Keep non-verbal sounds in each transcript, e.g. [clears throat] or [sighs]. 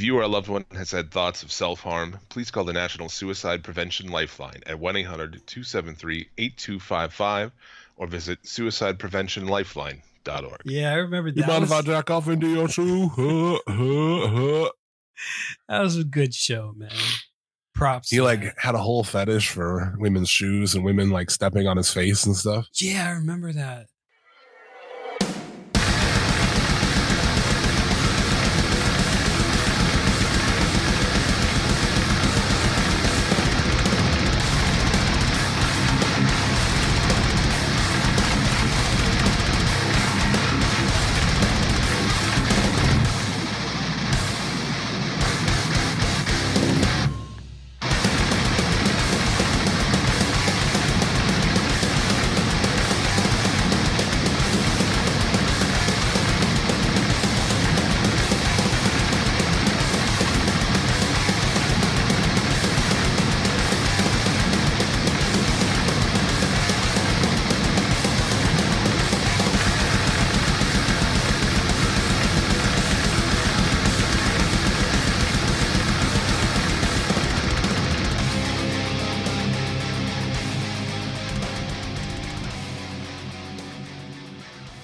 If you or a loved one has had thoughts of self harm, please call the National Suicide Prevention Lifeline at 1 800 273 8255 or visit suicidepreventionlifeline.org. Yeah, I remember You that. mind Was, if I jack off into your shoe? [laughs] Huh, huh, huh. that was a good show, man. Props. He to like had a whole fetish for women's shoes and women like stepping on his face and stuff. Yeah, I remember that.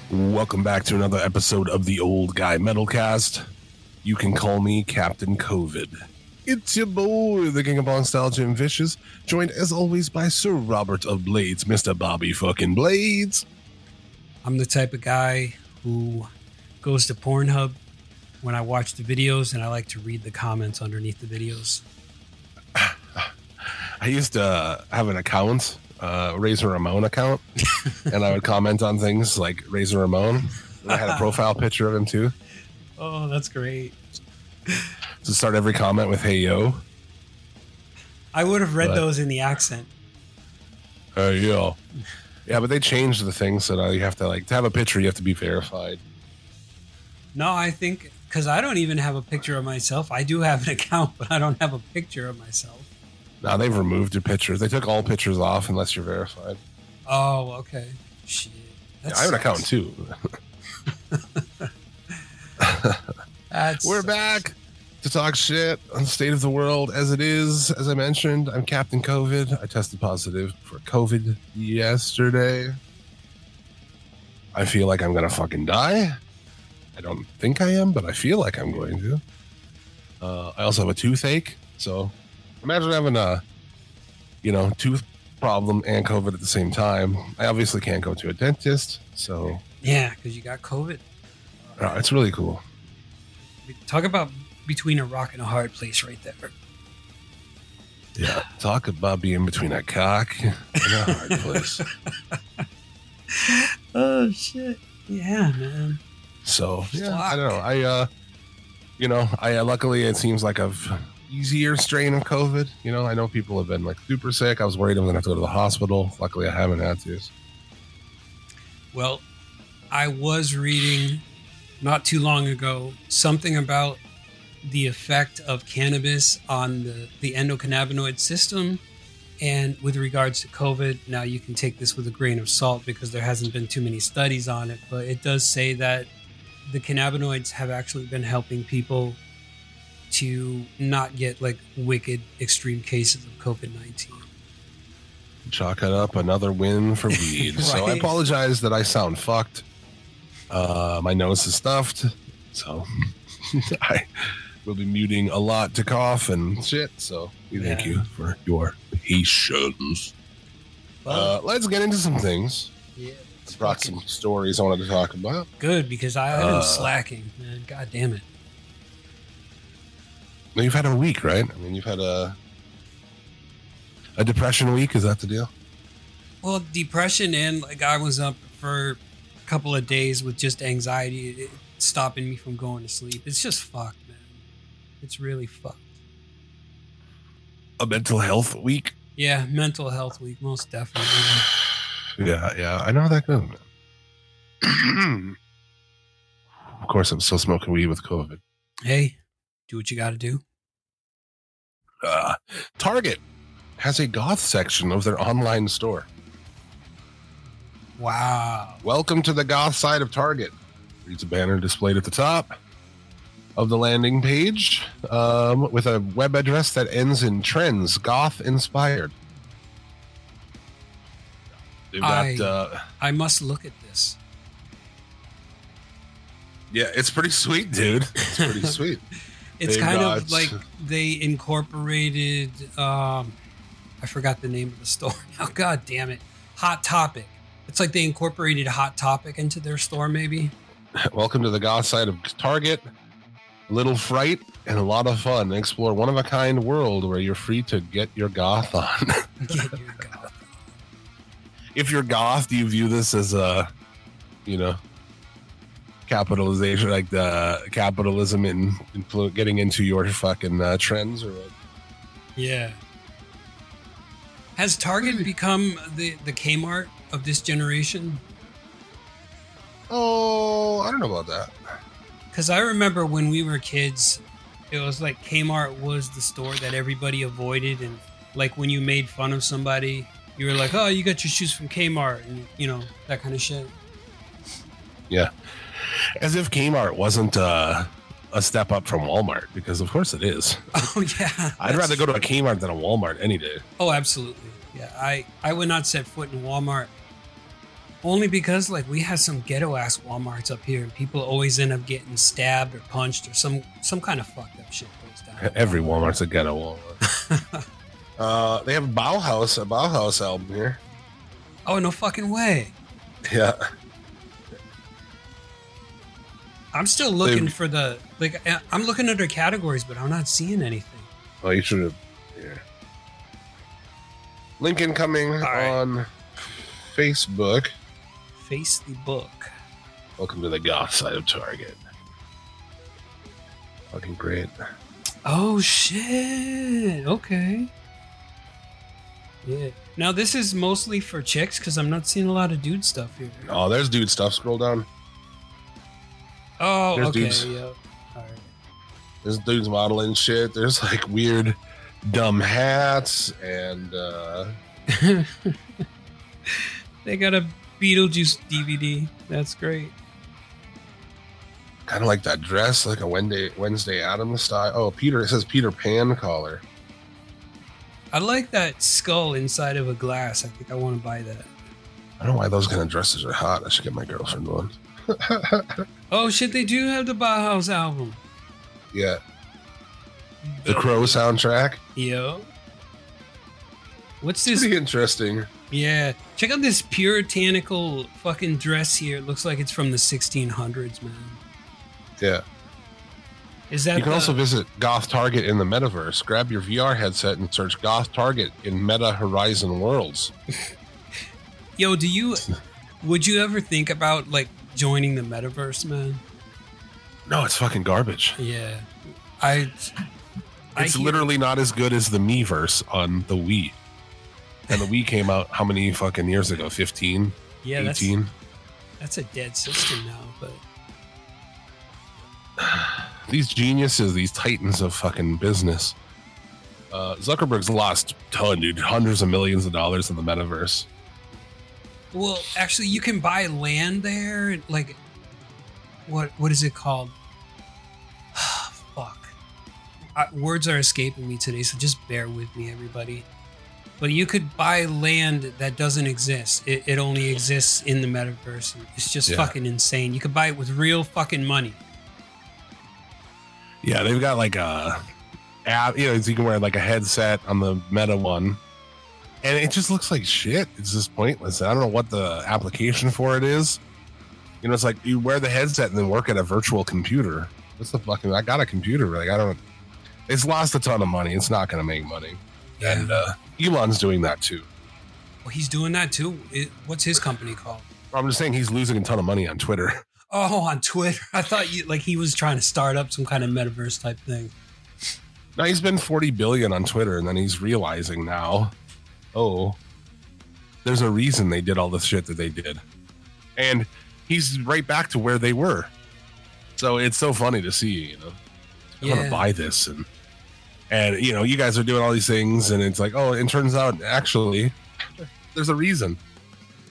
Welcome back to another episode of the Old Guy Metalcast. You can call me Captain COVID. It's your boy, the King of Bong Jim Vicious, joined as always by Sir Robert of Blades, Mr. Bobby fucking Blades. I'm the type of guy who goes to Pornhub when I watch the videos and I like to read the comments underneath the videos. [laughs] I used to uh, have an account, uh, Razor Ramon account, [laughs] and I would comment on things like Razor Ramon. And I had a profile picture of him too. Oh, that's great. To start every comment with "Hey yo," I would have read But- those in the accent. hey yo. Yeah, but they changed the thing so now you have to like to have a picture, you have to be verified. No, I think because I don't even have a picture of myself. I do have an [laughs] account, but I don't have a picture of myself. Now they've removed your pictures. They took all pictures off unless you're verified. Oh, okay. Shit. Yeah, I have an account too. [laughs] We're sucks. back to talk shit on the state of the world as it is. As I mentioned, I'm Captain COVID. I tested positive for COVID yesterday. I feel like I'm gonna fucking die. I don't think I am, but I feel like I'm going to. Uh, I also have a toothache, so imagine having a, you know, tooth problem and COVID at the same time. I obviously can't go to a dentist, so Yeah, because you got COVID. uh, it's really cool. Talk about between a rock and a hard place right there. Yeah, talk about being between a cock and a hard place. [laughs] Oh shit. Yeah, man. So yeah, I don't know. I uh, you know, I uh, luckily it seems like I've easier strain of COVID. You know, I know people have been like super sick. I was worried I'm gonna have to go to the hospital. Luckily, I haven't had to. Well, I was reading not too long ago something about the effect of cannabis on the, the endocannabinoid system. And with regards to COVID, now you can take this with a grain of salt because there hasn't been too many studies on it, but it does say that the cannabinoids have actually been helping people to not get like wicked extreme cases of COVID 19. Chalk it up another win for weed. [laughs] So I apologize that I sound fucked. Uh, my nose is stuffed, so [laughs] I will be muting a lot to cough and shit. So we thank Yeah. you for your patience. Uh, let's get into some things. yeah, I brought some stories I wanted to talk about. good because I, I've been Uh, slacking, man. God damn it. You've had a week, right? I mean, you've had a a depression week. Is that the deal? Well, depression and like I was up for a couple of days with just anxiety it, stopping me from going to sleep. It's just fucked, man. It's really fucked. A mental health week. Yeah, mental health week, most definitely. [sighs] Yeah, yeah, I know that goes. man. [clears throat] of course, I'm still smoking weed with COVID. hey, do what you got to do. Uh, Target has a goth section of their online store. Wow. Welcome to the goth side of Target. Reads a banner displayed at the top. of the landing page um, with a web address that ends in trends, goth inspired. They've got, uh, I must look at this. yeah, it's pretty sweet, dude. It's pretty [laughs] sweet. It's They've kind got- of like they incorporated. Um, I forgot the name of the [laughs] store. Oh God damn it! Hot Topic. It's like they incorporated Hot Topic into their store, maybe. [laughs] Welcome to the goth side of Target. Little fright and a lot of fun. Explore one of a kind world where you're free to get your goth on. [laughs] Get your God. if you're goth, do you view this as a, you know, capitalization, like the capitalism in influ- getting into your fucking uh, trends or what? Yeah. Has Target become the the Kmart of this generation? Oh, I don't know about that. Because I remember when we were kids, it was like Kmart was the store that everybody avoided, and like when you made fun of somebody, you were like, "Oh, you got your shoes from Kmart," and you know that kind of shit. As if Kmart wasn't uh, a step up from Walmart, because of course it is. [laughs] Oh yeah, [laughs] I'd rather go to a Kmart than a Walmart any day. Oh, absolutely. Yeah, I I would not set foot in Walmart. Only because like we have some ghetto ass WalMarts up here, and people always end up getting stabbed or punched or some some kind of fucked up shit goes down. Every Walmart's a ghetto Walmart. [laughs] uh, they have a Bauhaus, a Bauhaus album here. oh no fucking way! Yeah. I'm still looking They- for the like. I'm looking under categories, but I'm not seeing anything. Oh, you should have. Yeah. Lincoln coming right. on Facebook. Face the book. Welcome to the goth side of Target. Fucking great. Oh shit! Okay. Yeah. Now this is mostly for chicks because I'm not seeing a lot of dude stuff here. Oh, there's dude stuff. Scroll down. Oh, There's okay. dudes. Yeah. All right. There's dudes modeling shit. There's like weird, dumb hats and uh [laughs] they got a Beetlejuice DVD. That's great. kind of like that dress, like a Wednesday Wednesday Addams style. Oh, Peter. It says Peter Pan collar. I like that skull inside of a glass. I think I want to buy that. I don't know why those kind of dresses are hot. I should get my girlfriend one. [laughs] Oh shit! They do have the Bauhaus album. yeah, the Crow soundtrack. Yo. What's this? pretty interesting. Yeah, check out this puritanical fucking dress here. It looks like it's from the 1600s, man. Yeah. Is that You can the- also visit Goth Target in the metaverse. Grab your VR headset and search Goth Target in Meta Horizon Worlds. [laughs] Yo, do you would you ever think about like joining the metaverse, man? No, it's fucking garbage. Yeah. I I It's literally not as good as the Miiverse on the Wii. And the Wii came out how many fucking years ago? 15? yeah, that's 18? that's a dead system now, but [sighs] These geniuses, these titans of fucking business. Uh, Zuckerberg's lost ton, dude. Hundreds of millions of dollars in the metaverse. Well, actually you can buy land there like what what is it called? [sighs] Fuck. I, words are escaping me today, so just bear with me everybody. But you could buy land that doesn't exist. It, it only exists in the metaverse. It's just Yeah. fucking insane. You could buy it with real fucking money. Yeah, they've got like a app, you know, you can wear like a headset on the Meta one, and it just looks like shit. It's just pointless. I don't know what the application for it is. You know, it's like you wear the headset and then work at a virtual computer. What's the fucking? I got a computer. Like I don't. It's lost a ton of money. It's not going to make money. And uh, Elon's doing that too. Well, he's doing that too. It, what's his company called? I'm just saying he's losing a ton of money on Twitter. [laughs] Oh, on Twitter. [laughs] I thought you like he was trying to start up some kind of metaverse type thing. Now he's been 40 billion on Twitter, and then he's realizing now, oh, there's a reason they did all the shit that they did. And he's right back to where they were. So it's so funny to see, you know. I want Yeah. to buy this and and you know, you guys are doing all these things and it's like, oh, it turns out actually there's a reason.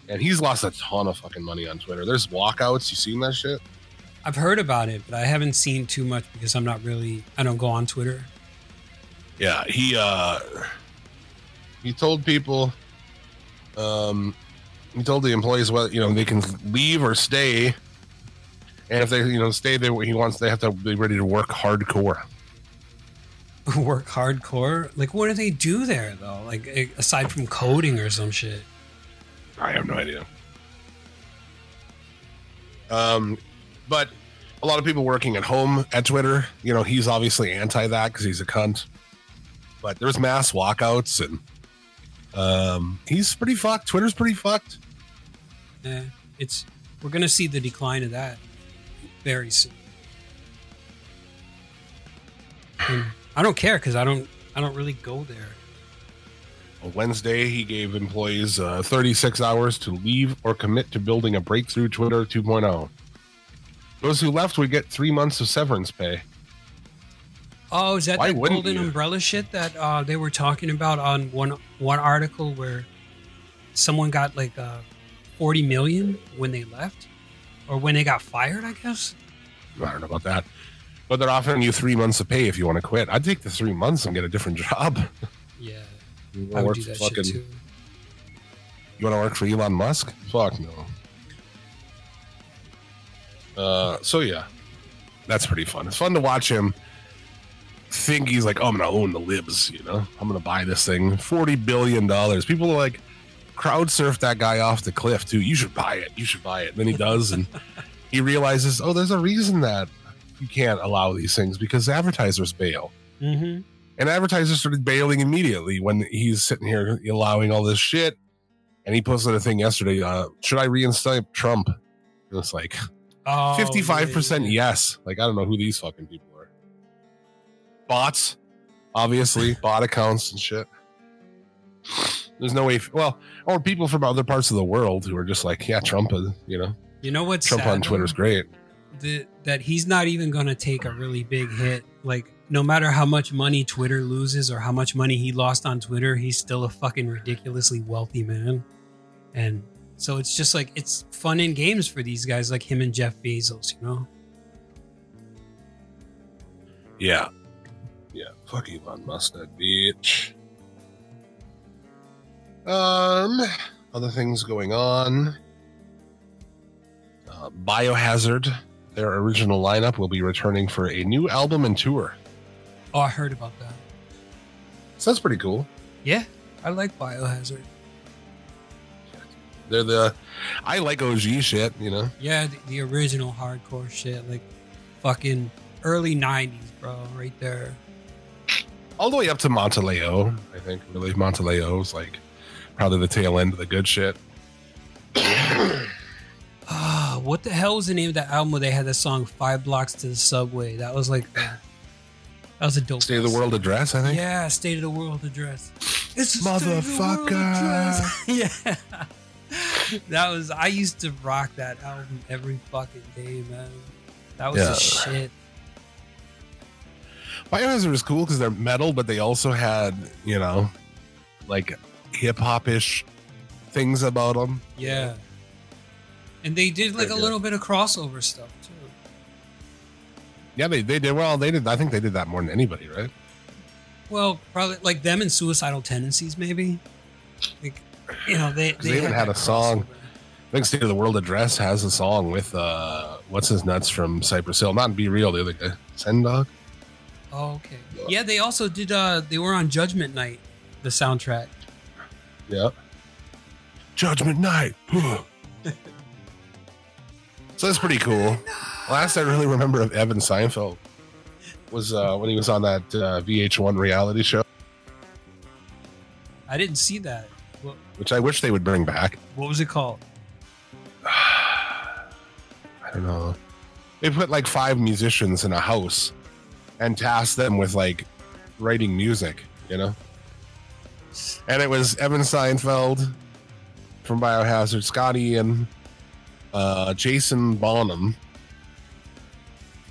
And he's lost a ton of fucking money on Twitter. There's walkouts. You seen that shit? I've heard about it, but I haven't seen too much because I'm not really. I don't go on Twitter. Yeah, he uh he told people um he told the employees what you know they can leave or stay and if they you know stay there he wants they have to be ready to work hardcore [laughs] Work hardcore. Like, what do they do there though? Like, eh, aside from coding or some shit. i have no idea um but a lot of people working at home at twitter you know he's obviously anti that because he's a cunt but there's mass walkouts and um he's pretty fucked twitter's pretty fucked Yeah, it's we're gonna see the decline of that very soon. And I don't care because I don't. I don't really go there. On Wednesday, he gave employees uh, 36 hours to leave or commit to building a breakthrough Twitter 2.0. Those who left would get three months of severance pay. Oh, is that Why that golden you? umbrella shit that uh, they were talking about on one one article where someone got like uh, forty million when they left, or when they got fired? I guess. I don't know about that. But they're offering you three months of pay if you want to quit. I'd take the three months and get a different [laughs] job. Yeah, You I want would to do work that for shit too. You want to work for Elon Musk? Fuck no. Uh, so yeah, that's pretty fun. It's fun to watch him think he's like, oh, I'm gonna own the libs. You know, I'm gonna buy this thing, forty billion dollars. People are like, crowd surf that guy off the cliff too. You should buy it. You should buy it. And then he does, and [laughs] he realizes, oh, there's a reason that you can't allow these things because advertisers bail. Mm-hmm. And advertisers started bailing immediately when he's sitting here allowing all this shit. And he posted a thing yesterday. Uh, should I reinstate Trump? It was like Oh, fifty-five percent yes. Like I don't know who these fucking people are. Bots, obviously, [laughs] bot accounts and shit. There's no way. Well, or people from other parts of the world who are just like, yeah, Trump. Is, you know, You know what's Trump on Twitter's though? great. that that he's not even going to take a really big hit. Like no matter how much money Twitter loses or how much money he lost on Twitter, he's still a fucking ridiculously wealthy man. And so it's just like it's fun in games for these guys like him and Jeff Bezos, you know? Yeah. Yeah. Fuck Elon Musk, that bitch. Um, other things going on. Uh, Biohazard, their original lineup, will be returning for a new album and tour. Oh, I heard about that. So that's pretty cool. Yeah, I like Biohazard. They're the, I like OG shit, you know. Yeah, the, the original hardcore shit, like fucking early '90s, bro, right there. All the way up to Mata Leão, I think. Really, Mata Leão's like probably the tail end of the good shit. [clears throat] Ah, what the hell was the name of that album where they had the song Five Blocks to the Subway? That was like, that was a dope. State of the World address, I think. Yeah, State of the World address. It's a State of the World Motherfucker. [laughs] yeah. That was I used to rock that album every fucking day, man. That was Yeah. the shit. Biohazard is cool because they're metal, but they also had, you know, like hip hop ish things about them. Yeah. And they did like a good. little bit of crossover stuff too. Yeah, they, they did well. They did. I think they did that more than anybody, right? Well, probably like them and suicidal tendencies, maybe. Like, you know, they 'Cause they even had that a song. crossover. I think State of the World Address has a song with uh what's his nuts from Cypress Hill. Not B-Real, the other guy. Sen Dog. Oh, okay. Yeah, they also did. uh They were on Judgment Night, the soundtrack. Yep. Judgment Night. [laughs] so that's pretty cool. Last I really remember of Evan Seinfeld was uh, when he was on that uh, VH1 reality show, I didn't see that. What, which I wish they would bring back. what was it called? [sighs] I don't know. They put like five musicians in a house and tasked them with like writing music, you know? And it was Evan Seinfeld from Biohazard, Scotty and uh, Jason Bonham.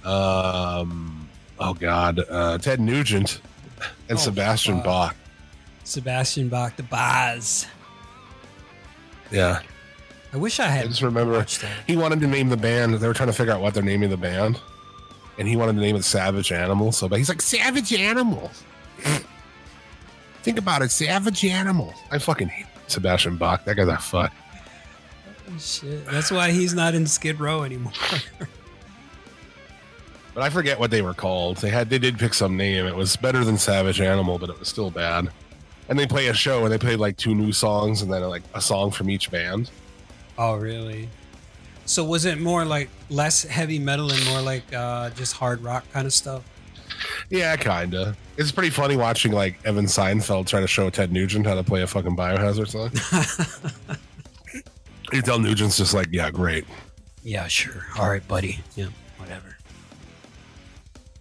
Um, oh God, uh, Ted Nugent and Oh, Sebastian fuck. Bach. Sebastian Bach, the Baz. Yeah. I wish I had. I just remember he wanted to name the band. They were trying to figure out what they're naming the band, and he wanted to name it Savage Animal. So, but he's like Savage Animal. Think about it, Savage Animal. I fucking hate Sebastian Bach. That guy's a fuck. Oh, shit. That's why he's not in Skid Row anymore. [laughs] But I forget what they were called. They had they did pick some name. It was better than Savage Animal, but it was still bad. And they play a show and they played like two new songs and then like a song from each band. oh, really? So was it more like less heavy metal and more like uh, just hard rock kind of stuff? Yeah, kinda. It's pretty funny watching like Evan Seinfeld try to show Ted Nugent how to play a fucking Biohazard song. [laughs] you tell Nugent's just like, yeah, great. yeah, sure. All right, buddy. Yeah, whatever.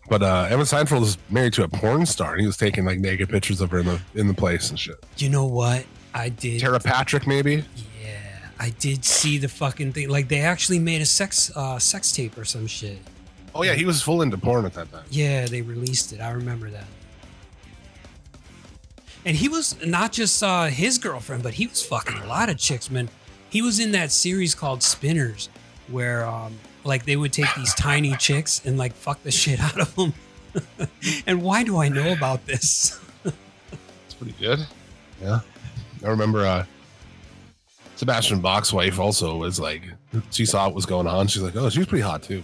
But uh Evan Seinfeld is married to a porn star and he was taking like naked pictures of her in the in the place and shit. You know what? I did. Tera Patrick, maybe? I did see the fucking thing. Like they actually made a sex uh, sex tape or some shit. Oh yeah, he was full into porn at that time. Yeah, they released it. I remember that. And he was not just uh, his girlfriend, but he was fucking a lot of chicks, man. He was in that series called Spinners, where um, like they would take these tiny chicks and like fuck the shit out of them. [laughs] and why do I know about this? [laughs] It's pretty good. Yeah. I remember uh Sebastian Bach's wife also was like she saw what was going on. She's like, Oh, she's pretty hot too.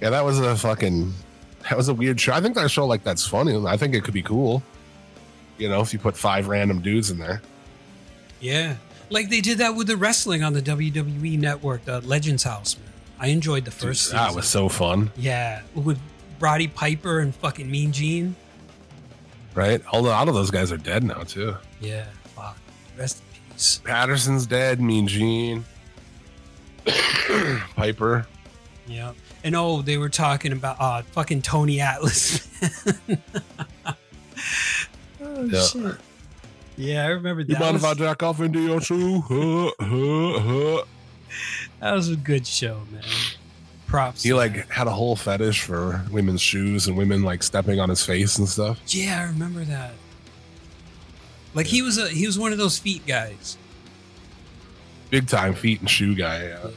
Yeah, that was a fucking that was a weird show. I think that show like that's funny. I think it could be cool. You know, if you put five random dudes in there. Yeah, like they did that with the wrestling on the WWE network, the Legends House. Man, I enjoyed the first. Dude, that season. was so fun, Yeah, with Roddy Piper and fucking Mean Gene. right? All, a lot of those guys are dead now too. Yeah, fuck. Rest in. Patterson's dead, Mean Gene. [coughs] Piper. Yeah. And oh, they were talking about uh fucking Tony Atlas. [laughs] oh Yeah. shit. Yeah, I remember You that. mind Was, if I jack off into your shoe? Huh, huh, huh. that was a good show, man. Props. He like that. had a whole fetish for women's shoes and women like stepping on his face and stuff. Yeah, I remember that. Like he was a he was one of those feet guys. Big time feet and shoe guy. Yeah.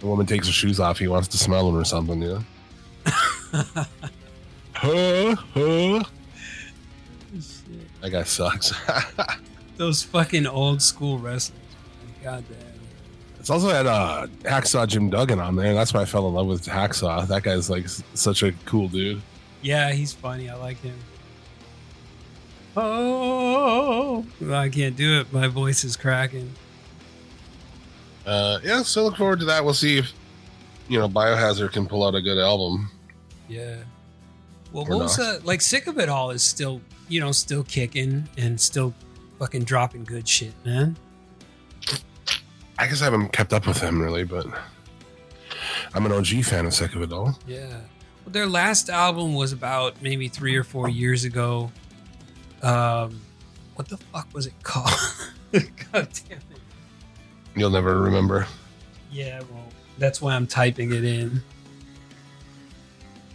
The woman takes her shoes off. He wants to smell them or something. Yeah. [laughs] huh, huh. That guy sucks. [laughs] Those fucking old school wrestlers. God damn. it's also had uh, Hacksaw Jim Duggan on there. That's why I fell in love with Hacksaw. That guy's like such a cool dude. Yeah, he's funny. I like him. Oh, I can't do it. My voice is cracking. Uh, yeah, so look forward to that. We'll see if you know Biohazard can pull out a good album. Yeah. Well, Or what was not. like sick of it all is still, you know, still kicking and still fucking dropping good shit, man. I guess I haven't kept up with him really, but I'm an OG fan of Sick of It All. Yeah. Well, their last album was about maybe three or four years ago. Um, what the fuck was it called? [laughs] God damn it. You'll never remember. Yeah, well, that's why I'm typing it in.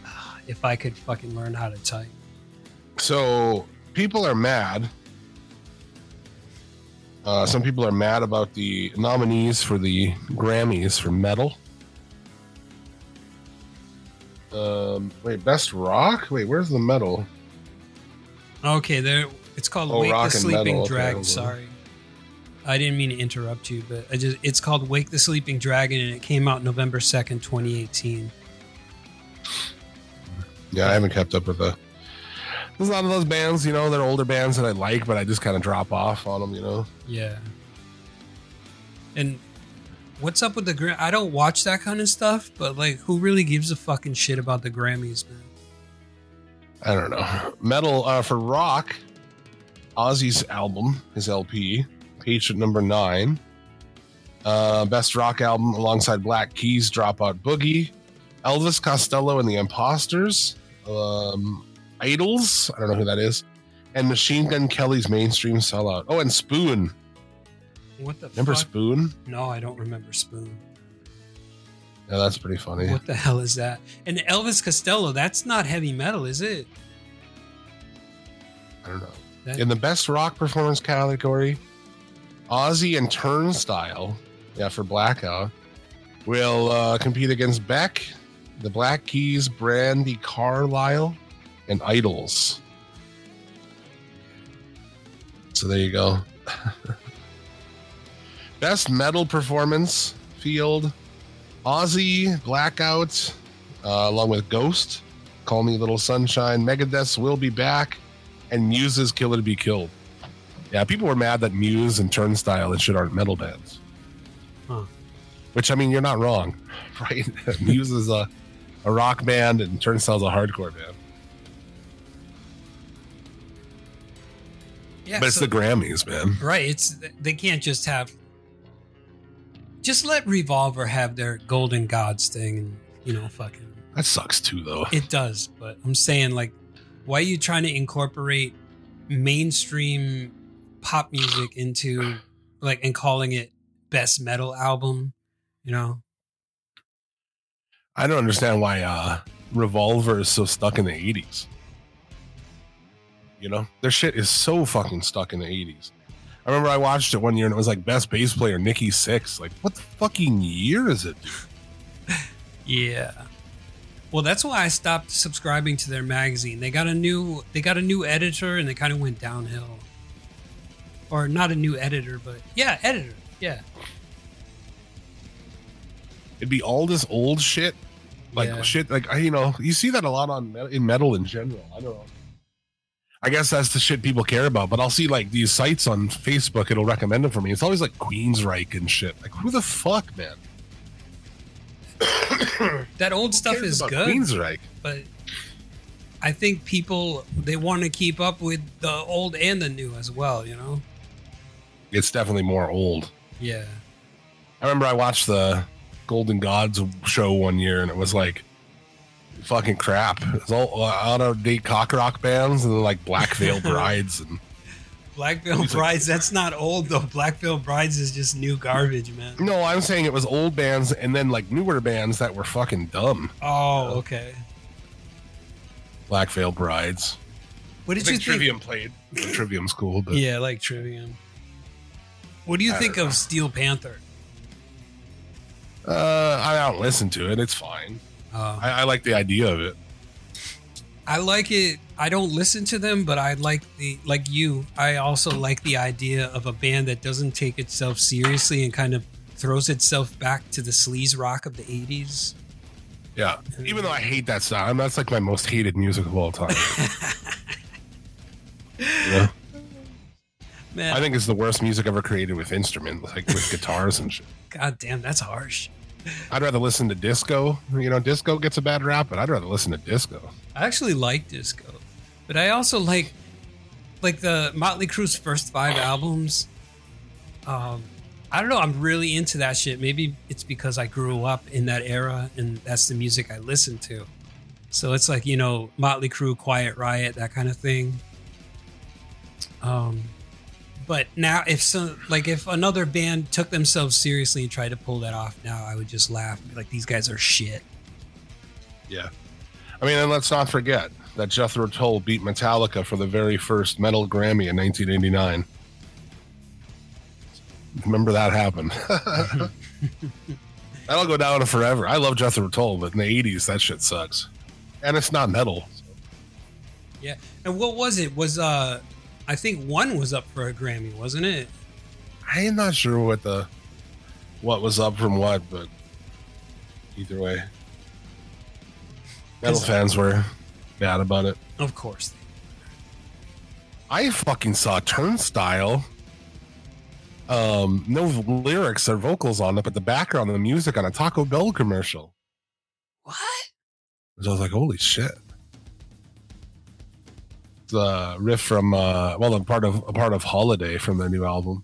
[sighs] If I could fucking learn how to type. So people are mad. Uh, some people are mad about the nominees for the Grammys for metal. Um, wait, best rock? Wait, where's the metal? Okay, there. It's called Oh, Wake the Sleeping metal, Dragon. Sorry, I didn't mean to interrupt you, but I just it's called Wake the Sleeping Dragon, and it came out November second, twenty eighteen. Yeah, I haven't kept up with the. There's a lot of those bands, you know, they're older bands that I like, but I just kind of drop off on them, you know. Yeah. And what's up with the Gram? I don't watch that kind of stuff, but like, who really gives a fucking shit about the Grammys, man? I don't know. Metal uh, for rock, Ozzy's album, his LP, Patient Number nine. Uh, best rock album alongside Black Keys, Dropout Boogie, Elvis Costello and the Imposters, um, Idles, I don't know who that is, and Machine Gun Kelly's Mainstream Sellout. Oh, and Spoon. What the Remember fuck? Spoon? No, I don't remember Spoon. Yeah, that's pretty funny. What the hell is that? And Elvis Costello, that's not heavy metal, is it? I don't know. That- In the best rock performance category, Ozzy and Turnstile, yeah, for Blackout, will uh, compete against Beck, the Black Keys, Brandi Carlile, and Idles. So there you go. [laughs] Best metal performance field Ozzy, Blackout, uh, along with Ghost, Call Me Little Sunshine, Megadeth Will Be Back, and Muse's Killer to Be Killed. Yeah, people were mad that Muse and Turnstile and shit aren't metal bands. Huh. Which, I mean, you're not wrong, [laughs] right? [laughs] Muse is a, a rock band and Turnstile's a hardcore band. Yeah, But it's so- the Grammys, man. right. It's they can't just have. Just let Revolver have their Golden Gods thing, and you know, fucking. That sucks too, though. It does, but I'm saying like, why are you trying to incorporate mainstream pop music into like and calling it best metal album? You know, I don't understand why uh, Revolver is so stuck in the 80s. You know, their shit is so fucking stuck in the 80s. I remember I watched it one year and it was like best bass player Nikki Sixx. Like, what the fucking year is it? Yeah. Well, that's why I stopped subscribing to their magazine. They got a new they got a new editor and they kind of went downhill. Or not a new editor, but yeah, editor. Yeah. It'd be all this old shit, like Yeah. shit. Like I, you know, you see that a lot on in metal in general. I don't know. I guess that's the shit people care about. But I'll see like these sites on Facebook. It'll recommend them for me. It's always like Queensryche and shit. Like who the fuck, man? [coughs] That old stuff is good, Queensryche. but I think people they want to keep up with the old and the new as well, you know? It's definitely more old. Yeah. I remember I watched the Golden Gods show one year, and it was like fucking crap. It was all uh, out of date cock rock bands and like Black Veil [laughs] Brides, and Black Veil He's like- Brides, that's not old though. Black Veil Brides is just new garbage, man. no, I'm saying it was old bands and then like newer bands that were fucking dumb. Oh, okay. Black Veil Brides. What I did you think think? Trivium played. Trivium's cool, but Yeah, I like Trivium. What do you I think of know. Steel Panther? uh, I don't listen to it. It's fine. Uh, I, I like the idea of it. I like it. I don't listen to them, but I like the like you. I also like the idea of a band that doesn't take itself seriously and kind of throws itself back to the sleaze rock of the '80s. Yeah. Even though I hate that sound, that's like my most hated music of all time. [laughs] yeah. Man, I think it's the worst music ever created with instruments, like with guitars and shit. God damn, that's harsh. I'd rather listen to disco. You know, disco gets a bad rap, but I'd rather listen to disco. I actually like disco, but I also like like the Motley Crue's first five albums. Um, I don't know. I'm really into that shit. Maybe it's because I grew up in that era and that's the music I listen to. So it's like you know Motley Crue, Quiet Riot, that kind of thing. Um, but now if some like if another band took themselves seriously and tried to pull that off, now I would just laugh. Like these guys are shit. Yeah. I mean, and let's not forget that Jethro Tull beat Metallica for the very first Metal Grammy in 1989. Remember that happened. [laughs] That'll go down forever. I love Jethro Tull, but in the 80s, that shit sucks. And it's not metal. Yeah. And what was it? Was uh I think one was up for a Grammy, wasn't it? I'm not sure what the what was up from what, but either way, metal fans were bad about it. Of course. I fucking saw Turnstile. Um, no lyrics or vocals on it, but the background, the music on a Taco Bell commercial. What? So I was like, holy shit. The riff from uh well a part of a part of Holiday from their new album.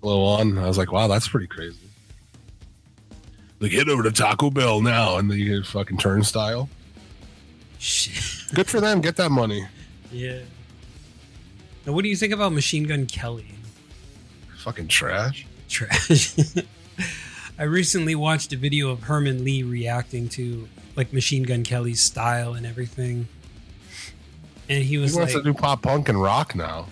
Blow on. I was like, wow, that's pretty crazy. Like head over to Taco Bell now and the fucking turnstile. Shit. Good for them, get that money. Yeah. Now what do you think about Machine Gun Kelly? Fucking trash. Trash. [laughs] I recently watched a video of Herman Li reacting to like Machine Gun Kelly's style and everything. And he He was wants like to do pop punk and rock now.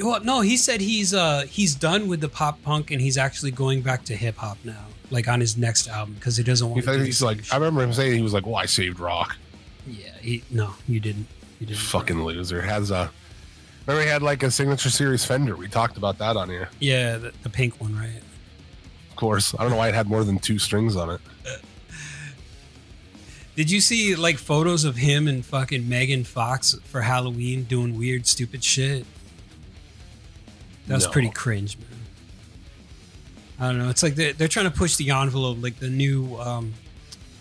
Well, no, he said he's uh he's done with the pop punk and he's actually going back to hip hop now, like on his next album because he doesn't He want. to do he's like, same I remember him saying he was like, "Well, I saved rock." yeah, he, no, you didn't. You didn't. Fucking loser. Has a. Remember he had like a signature series Fender. We talked about that on here. Yeah, the, the pink one, right? Of course, I don't know why it had more than two strings on it. [laughs] Did you see like photos of him and fucking Megan Fox for Halloween doing weird, stupid shit? That was No. pretty cringe, man. I don't know. It's like they're, they're trying to push the envelope, like the new, um,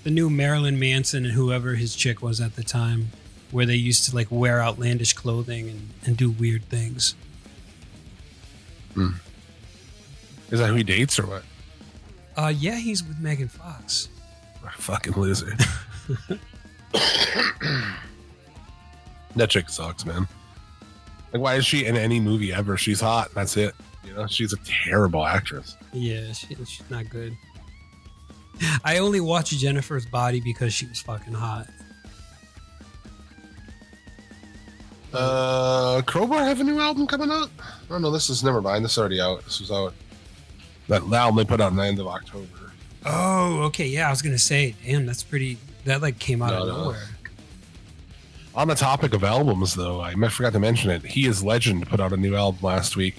the new Marilyn Manson and whoever his chick was at the time, where they used to like wear outlandish clothing and, and do weird things. Is that who he dates or what? Uh, yeah, he's with Megan Fox. Fucking loser. [laughs] that chick sucks, man. Like, why is she in any movie ever? She's hot. That's it. You know, she's a terrible actress. Yeah, she, she's not good. I only watched Jennifer's Body because she was fucking hot. Uh, Crowbar have a new album coming out? Oh no, this is never mind. This is already out. This was out. That album they put out in the end of October. Oh, okay. Yeah, I was gonna say, damn, that's pretty. That like came out No, of no. nowhere. On the topic of albums, though, I forgot to mention it. He is Legend put out a new album last week.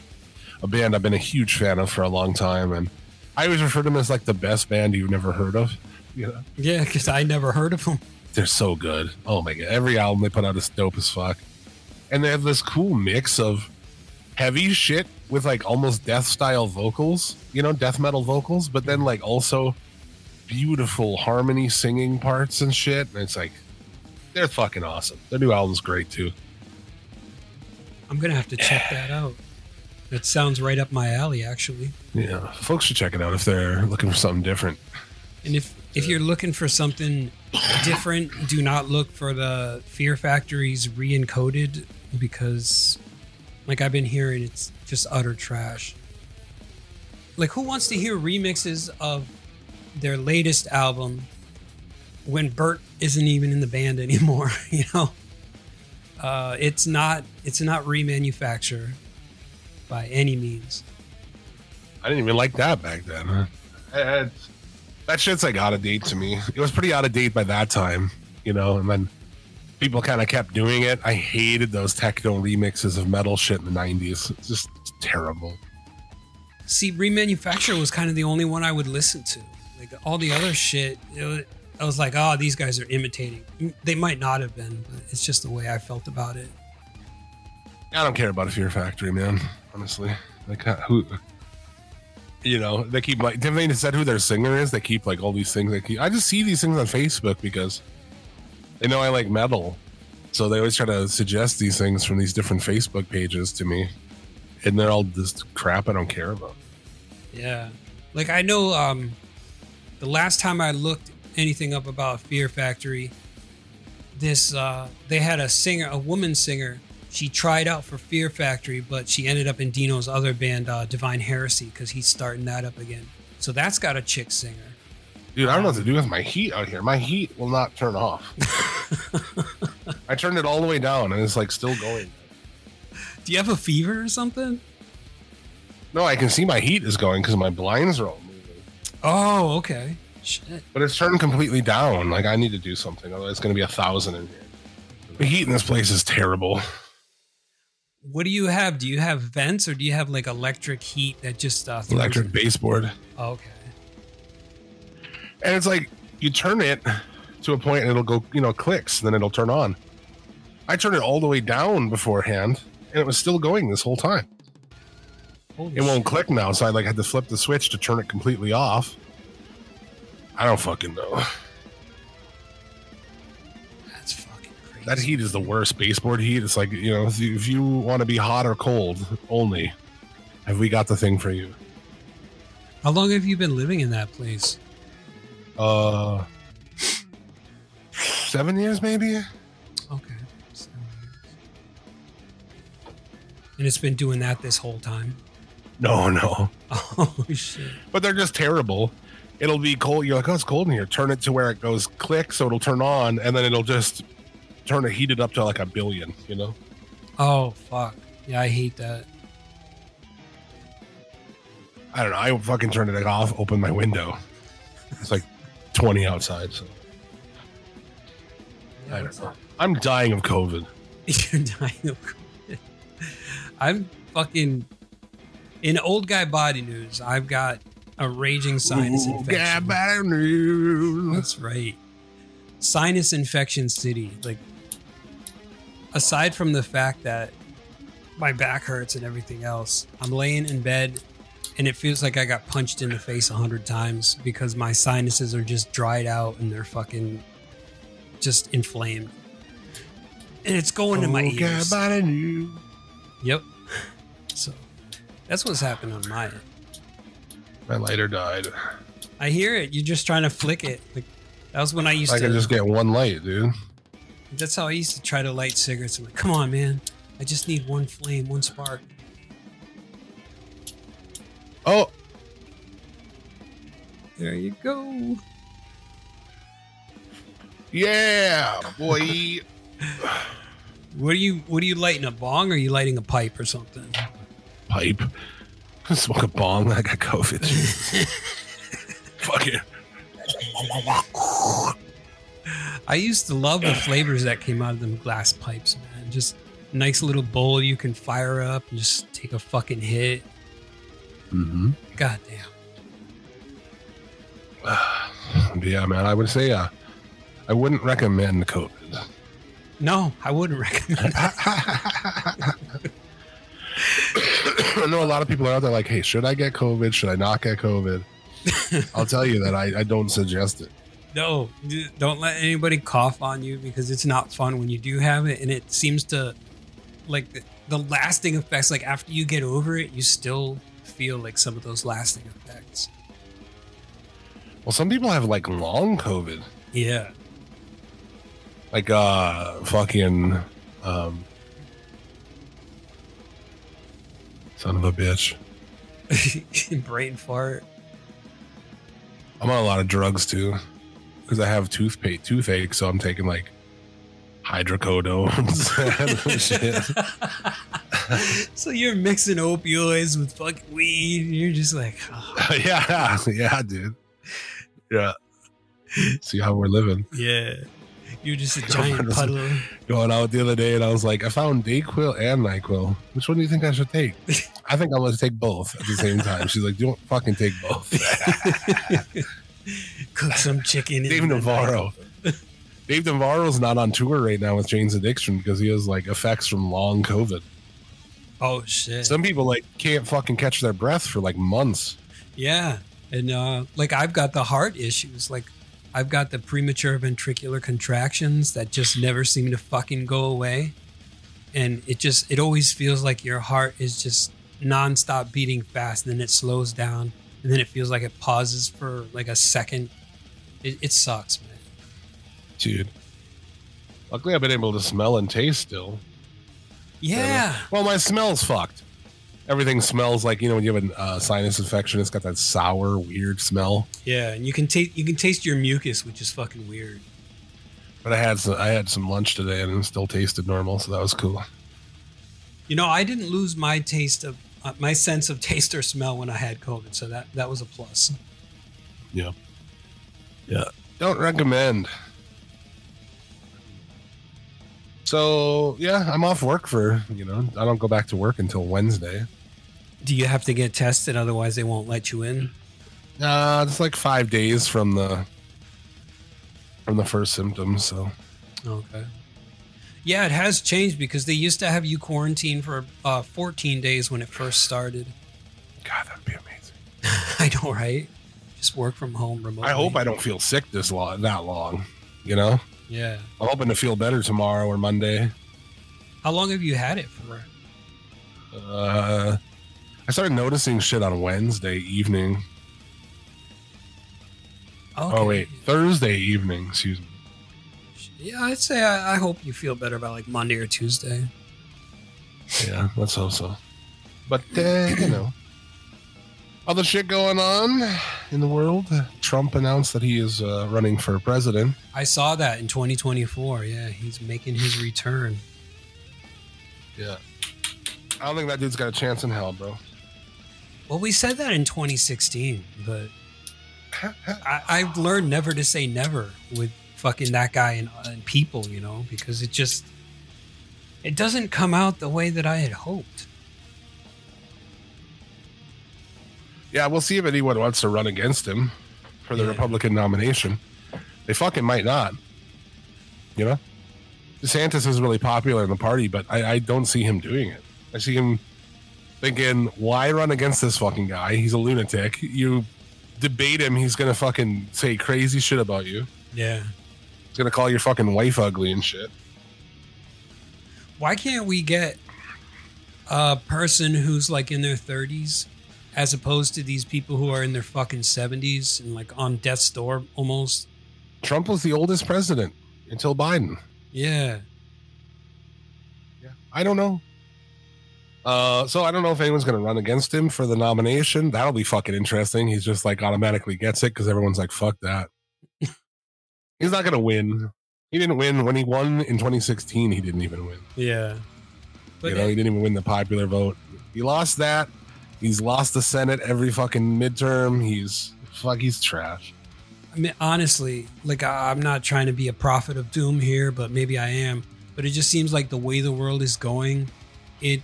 A band I've been a huge fan of for a long time, and I always refer to them as like the best band you've never heard of. You know, Yeah, because I never heard of them. they're so good. Oh my god, every album they put out is dope as fuck, and they have this cool mix of heavy shit with like almost death style vocals, you know, death metal vocals, but then like also beautiful harmony singing parts and shit. And it's like they're fucking awesome. Their new album's great too. I'm gonna have to check [sighs] that out. That sounds right up my alley, actually. Yeah, folks should check it out if they're looking for something different. And if if you're looking for something [coughs] different, do not look for the Fear Factory's Recoded because, like I've been hearing, it's just utter trash. Like, who wants to hear remixes of their latest album when Bert isn't even in the band [laughs] anymore? You know, uh, it's not it's not remanufacture by any means. I didn't even like that back then. I- I- that shit's like out of date to me. It was pretty out of date by that time, you know, and then people kind of kept doing it. I hated those techno remixes of metal shit in the 90s. It's just terrible. See, remanufacture was kind of the only one I would listen to. Like all the other shit, it was, I was like, oh, these guys are imitating. They might not have been, but it's just the way I felt about it. I don't care about a Fear Factory, man, honestly. Like, uh, who, you know, they keep like, have they said who their singer is? They keep like all these things. They keep, I just see these things on Facebook because they know I like metal. So they always try to suggest these things from these different Facebook pages to me. And they're all just crap I don't care about. Yeah. Like I know um the last time I looked anything up about Fear Factory, this uh they had a singer, a woman singer. She tried out for Fear Factory, but she ended up in Dino's other band, uh, Divine Heresy, because he's starting that up again. So that's got a chick singer. Dude, I don't know what to do with my heat out here. My heat will not turn off. [laughs] I turned it all the way down and it's like still going. Do you have a fever or something? No, I can see my heat is going because my blinds are moving. Oh, okay. Shit. But it's turned completely down. Like I need to do something, otherwise it's gonna be a thousand in here. The heat in this place is terrible. What do you have? Do you have vents or do you have like electric heat that just uh, throws Electric baseboard. Oh, okay. And it's like you turn it to a point and it'll go, you know, clicks, and then it'll turn on. I turned it all the way down beforehand, and it was still going this whole time. Holy It won't shit. click now, so I like had to flip the switch to turn it completely off. I don't fucking know. That's fucking crazy. That heat is the worst baseboard heat. It's like you know, if you, if you want to be hot or cold only, have we got the thing for you? How long have you been living in that place? Uh, seven years maybe. Okay. Seven years. And it's been doing that this whole time. No, no. [laughs] Oh shit. But they're just terrible. It'll be cold. You're like, oh, it's cold in here. Turn it to where it goes click, so it'll turn on, and then it'll just turn it heated up to like a billion. You know. Oh fuck. Yeah, I hate that. I don't know. I fucking turned it off, Open my window. It's like 20 outside. So I don't know. I'm dying of COVID. [laughs] You're dying of COVID. I'm fucking in old guy body news. I've got a raging sinus Ooh, infection. bad news. That's right. Sinus infection city. Like, aside from the fact that my back hurts and everything else, I'm laying in bed and it feels like I got punched in the face a hundred times because my sinuses are just dried out and they're fucking just inflamed. And it's going to my Oh, ears. Yep. That's what's happened on my end. My lighter died. I hear it. You're just trying to flick it. Like that was when I used I to. can just get one light, dude. That's how I used to try to light cigarettes. I'm like, come on, man. I just need one flame, one spark. Oh, There you go. yeah, boy. [laughs] What are you? What are you lighting? A bong? Or are you lighting a pipe or something? Pipe. Smoke a bong. I got COVID. [laughs] Fuck it. I used to love the flavors that came out of them glass pipes, man. Just nice little bowl you can fire up and just take a fucking hit. Mm-hmm. God damn. [sighs] Yeah, man. I would say uh, I wouldn't recommend COVID. No, I wouldn't [laughs] recommend. [laughs] Know a lot of people are out there like, hey, should I get COVID? Should I not get COVID? [laughs] I'll tell you that I, I don't suggest it. No, don't let anybody cough on you because it's not fun when you do have it, and it seems to like the, the lasting effects. Like after you get over it, you still feel like some of those lasting effects. Well, some people have like long COVID. Yeah, Like uh fucking um son of a bitch. [laughs] brain fart. I'm on a lot of drugs too. Because I have toothpaste toothache, so I'm taking like hydrocodones [laughs] shit. [laughs] so you're mixing opioids with fucking weed. And you're just like, oh, yeah, yeah, dude. Yeah. See how we're living. yeah. You're just a [laughs] giant puddle. Going out the other day and I was like, I found Dayquil and NyQuil. Which one do you think I should take? [laughs] I think I'm gonna take both at the same time. She's like, don't fucking take both. [laughs] Cook some chicken. Dave Navarro. Dave Navarro's not on tour right now with Jane's Addiction because he has like effects from long COVID. Oh shit. Some people like can't fucking catch their breath for like months. Yeah. And uh like I've got the heart issues. Like I've got the premature ventricular contractions that just never seem to fucking go away. And it just it always feels like your heart is just nonstop beating fast and then it slows down and then it feels like it pauses for like a second. It, it sucks, man. Dude. Luckily I've been able to smell and taste still. Yeah. Well, my smell's fucked. Everything smells like you know when you have a uh, sinus infection, it's got that sour, weird smell. Yeah, and you can taste you can taste your mucus, which is fucking weird. But I had some, I had some lunch today and it still tasted normal, so that was cool. You know, I didn't lose my taste of uh, my sense of taste or smell when I had COVID, so that that was a plus. Yeah. Yeah. Don't recommend. So yeah, I'm off work for you know I don't go back to work until Wednesday. Do you have to get tested? Otherwise, they won't let you in. Uh, it's like five days from the from the first symptoms. So Okay. Yeah, it has changed because they used to have you quarantine for uh, 14 days when it first started. God, that'd be amazing. [laughs] I know, right? Just work from home remotely. I hope I don't feel sick this long, that long. You know, Yeah. I'm hoping to feel better tomorrow or Monday. How long have you had it for? Uh, I started noticing shit on Wednesday evening. Okay. Oh wait, Thursday evening. Excuse me. Yeah, I'd say I, I hope you feel better by like Monday or Tuesday. Yeah, let's hope so. But uh, you know, other shit going on in the world. Trump announced that he is uh, running for president. I saw that in 2024. Yeah, he's making his return. Yeah, I don't think that dude's got a chance in hell, bro. Well, we said that in 2016, but I, I've learned never to say never with fucking that guy and, and people, you know, because it just it doesn't come out the way that I had hoped. Yeah, we'll see if anyone wants to run against him for the Yeah. Republican nomination. They fucking might not. You know? DeSantis is really popular in the party, but I, I don't see him doing it. I see him thinking, why run against this fucking guy? He's a lunatic. You debate him, he's gonna fucking say crazy shit about you. Yeah. He's gonna call your fucking wife ugly and shit. Why can't we get a person who's like in their 30s as opposed to these people who are in their fucking 70s and like on death's door almost? Trump was the oldest president until Biden. Yeah. Yeah, I don't know. Uh, so I don't know if anyone's going to run against him for the nomination. That'll be fucking interesting. He's just like automatically gets it because everyone's like, "Fuck that." [laughs] He's not going to win. He didn't win when he won in 2016. He didn't even win. Yeah. But you know, he didn't even win the popular vote. He lost that. He's lost the Senate every fucking midterm. He's fuck. He's trash. I mean, honestly, like I- I'm not trying to be a prophet of doom here, but maybe I am. But it just seems like the way the world is going, it,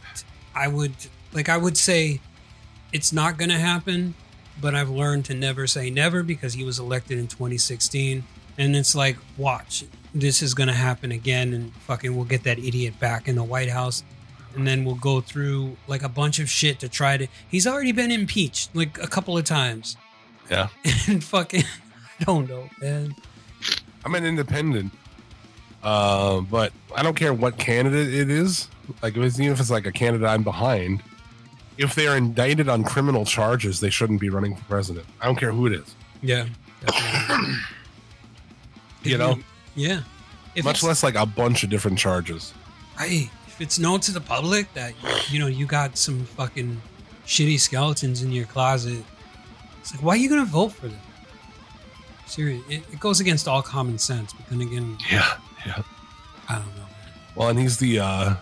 I would like I would say, it's not going to happen. But I've learned to never say never because he was elected in 2016, and it's like, watch, this is going to happen again, and fucking we'll get that idiot back in the White House. And then we'll go through like a bunch of shit to try to. He's already been impeached like a couple of times. Yeah. [laughs] And fucking, [laughs] I don't know, man. I'm an independent, uh, but I don't care what candidate it is. Like, if it's, even if it's like a candidate I'm behind, if they're indicted on criminal charges, they shouldn't be running for president. I don't care who it is. Yeah. [coughs] You know, yeah. If much less like a bunch of different charges. Hey, if it's known to the public that you know you got some fucking shitty skeletons in your closet, it's like, why are you gonna vote for them? Seriously, it, it goes against all common sense. But then again, Yeah, yeah. I don't know. Man. Well, and he's the, uh,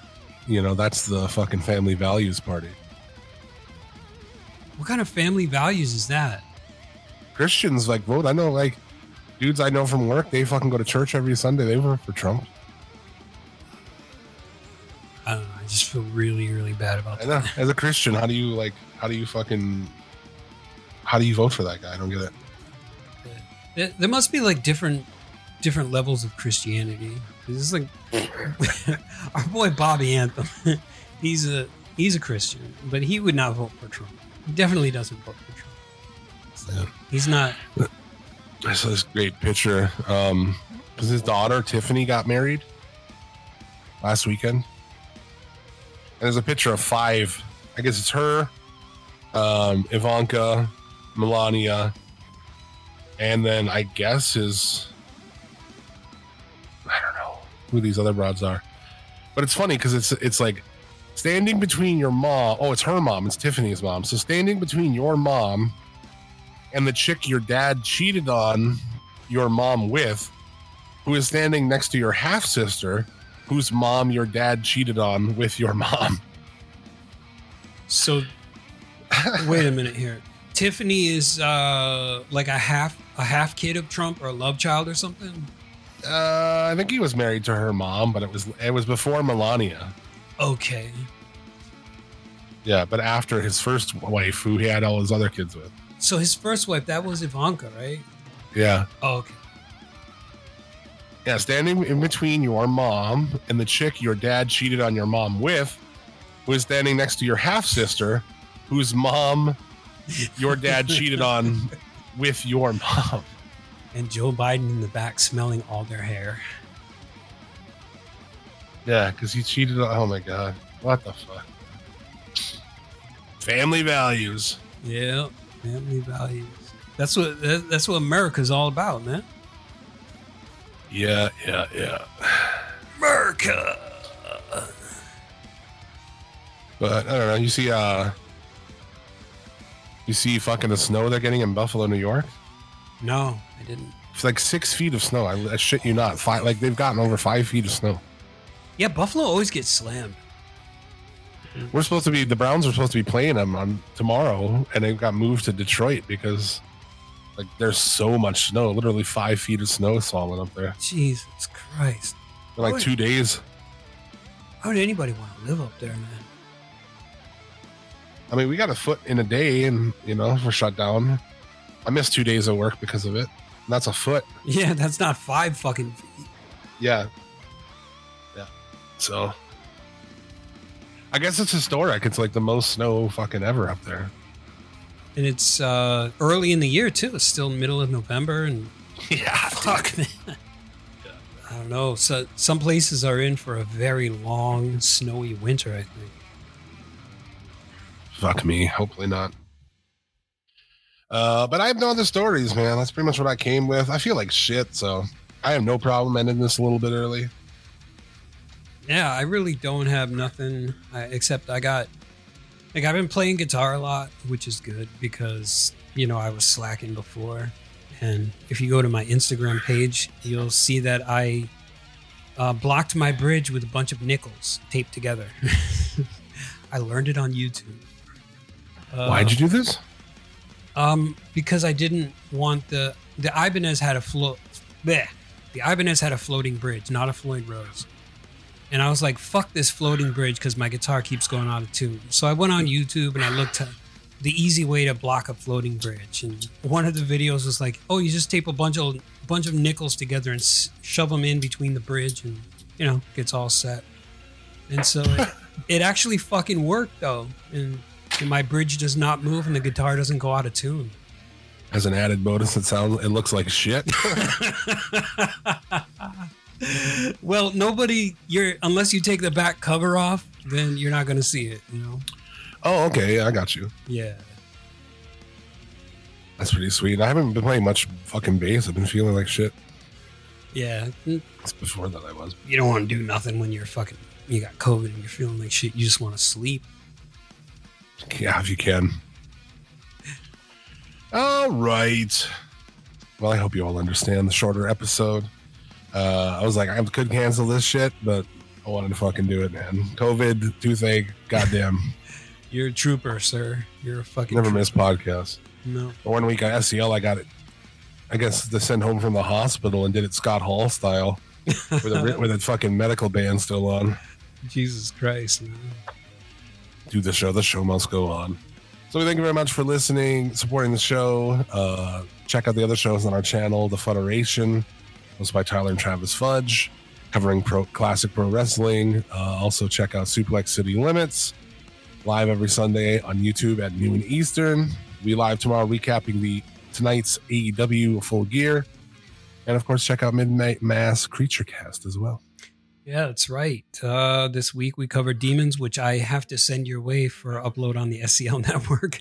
you know, that's the fucking family values party. What kind of family values is that? Christians like vote. I know, like dudes I know from work, they fucking go to church every Sunday. They vote for Trump. I don't know. I just feel really, really bad about that. As a Christian, how do you like? How do you fucking? How do you vote for that guy? I don't get it. There must be like different different levels of Christianity. 'Cause It's like [laughs] our boy Bobby Anthem. [laughs] he's a he's a Christian, but he would not vote for Trump. He definitely doesn't vote for Trump. Yeah. He's not. I saw this great picture. Um, because his daughter Tiffany got married last weekend, and there's a picture of five. I guess it's her, um, Ivanka, Melania, and then I guess his. Who these other broads are, but it's funny because it's it's like standing between your mom. Oh, it's her mom. It's Tiffany's mom. So standing between your mom and the chick your dad cheated on your mom with, who is standing next to your half sister, whose mom your dad cheated on with your mom. So wait a minute here. Tiffany is uh like a half a half kid of Trump or a love child or something. Uh, I think he was married to her mom, but it was it was before Melania. Okay. Yeah, but after his first wife, who he had all his other kids with. So his first wife that was Ivanka, right? Yeah, Oh, okay. yeah, standing in between your mom and the chick your dad cheated on your mom with, was standing next to your half sister, whose mom your dad cheated on [laughs] with your mom. And Joe Biden in the back smelling all their hair. Yeah, because he cheated on. Oh my god, what the fuck? Family values. Yeah, family values. That's what that's what America's all about, man. Yeah, yeah, yeah. America. But I don't know. You see, uh, you see, fucking the snow they're getting in Buffalo, New York. No, I didn't. It's like six feet of snow. I, I shit you not. Five, like they've gotten over five feet of snow. Yeah, Buffalo always gets slammed. We're supposed to be the Browns are supposed to be playing them on tomorrow, and they got moved to Detroit because like there's so much snow, literally five feet of snow falling up there Jesus Christ. in like two days. How would anybody want to live up there, man? I mean, we got a foot in a day, and you know we're shut down. I missed two days of work because of it. And that's a foot. [laughs] Yeah, that's not five fucking feet. Yeah. Yeah. So I guess it's historic. It's like the most snow fucking ever up there. And it's uh, early in the year, too. It's still middle of November. And [laughs] Yeah. fuck, man. I don't know. So some places are in for a very long, snowy winter, I think. Fuck me. Hopefully not. Uh, but I have no other stories, man. That's pretty much what I came with. I feel like shit, so I have no problem ending this a little bit early. Yeah, I really don't have nothing uh, except I got like I've been playing guitar a lot, which is good because you know I was slacking before. And if you go to my Instagram page, you'll see that I uh, blocked my bridge with a bunch of nickels taped together. [laughs] I learned it on YouTube. Uh, Why'd you do this? Um, because I didn't want the the Ibanez had a float. The Ibanez had a floating bridge, not a Floyd Rose. And I was like, "Fuck this floating bridge," because my guitar keeps going out of tune. So I went on YouTube and I looked at the easy way to block a floating bridge. And one of the videos was like, "Oh, you just tape a bunch of bunch of nickels together and s- shove them in between the bridge, and you know, gets all set." And so it, [laughs] it actually fucking worked though, and, and my bridge does not move and the guitar doesn't go out of tune. As an added bonus, it sounds it looks like shit. [laughs] well, nobody you're unless you take the back cover off, then you're not going to see it, you know. oh, okay, I got you. Yeah. That's pretty sweet. I haven't been playing much fucking bass. I've been feeling like shit. Yeah. Mm, It's before that I was. You don't want to do nothing when you're fucking you got COVID and you're feeling like shit. You just want to sleep. Yeah, if you can. All right. Well, I hope you all understand the shorter episode. Uh, I was like, I could cancel this shit, but I wanted to fucking do it, man. COVID, toothache, goddamn. [laughs] You're a trooper, sir. You're a fucking Never trooper. miss podcasts. No. One week at SCL, I got it. I guess to send home from the hospital and did it Scott Hall style, [laughs] with a with a fucking medical band still on. Jesus Christ. Man. Do the show. The show must go on. So we thank you very much for listening, supporting the show. Uh, check out the other shows on our channel, The Federation, hosted by Tyler and Travis Fudge, covering pro classic pro wrestling. Uh, also check out Suplex City Limits, live every Sunday on YouTube at noon Eastern. We live tomorrow recapping the tonight's AEW Full Gear, and of course check out Midnight Mass Creature Cast as well. Yeah, that's right. Uh, this week we covered demons, which I have to send your way for upload on the SCL [laughs] network.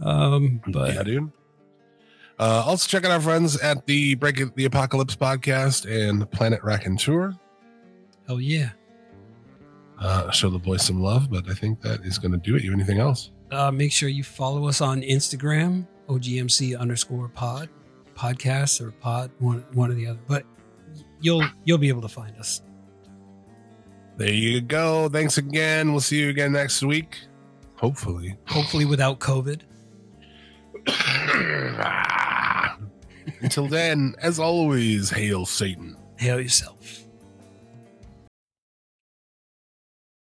um, but yeah, dude. Uh, also check out our friends at the Break the Apocalypse podcast and Planet Raconteur. hell yeah. Uh, show the boys some love, but I think that is going to do it. You anything else? Uh, make sure you follow us on Instagram, OGMC underscore pod, podcast or pod, one one or the other. But you'll you'll be able to find us. There you go. Thanks again. We'll see you again next week. Hopefully. Hopefully without COVID. [coughs] Ah. Until then, as always, hail Satan. Hail yourself.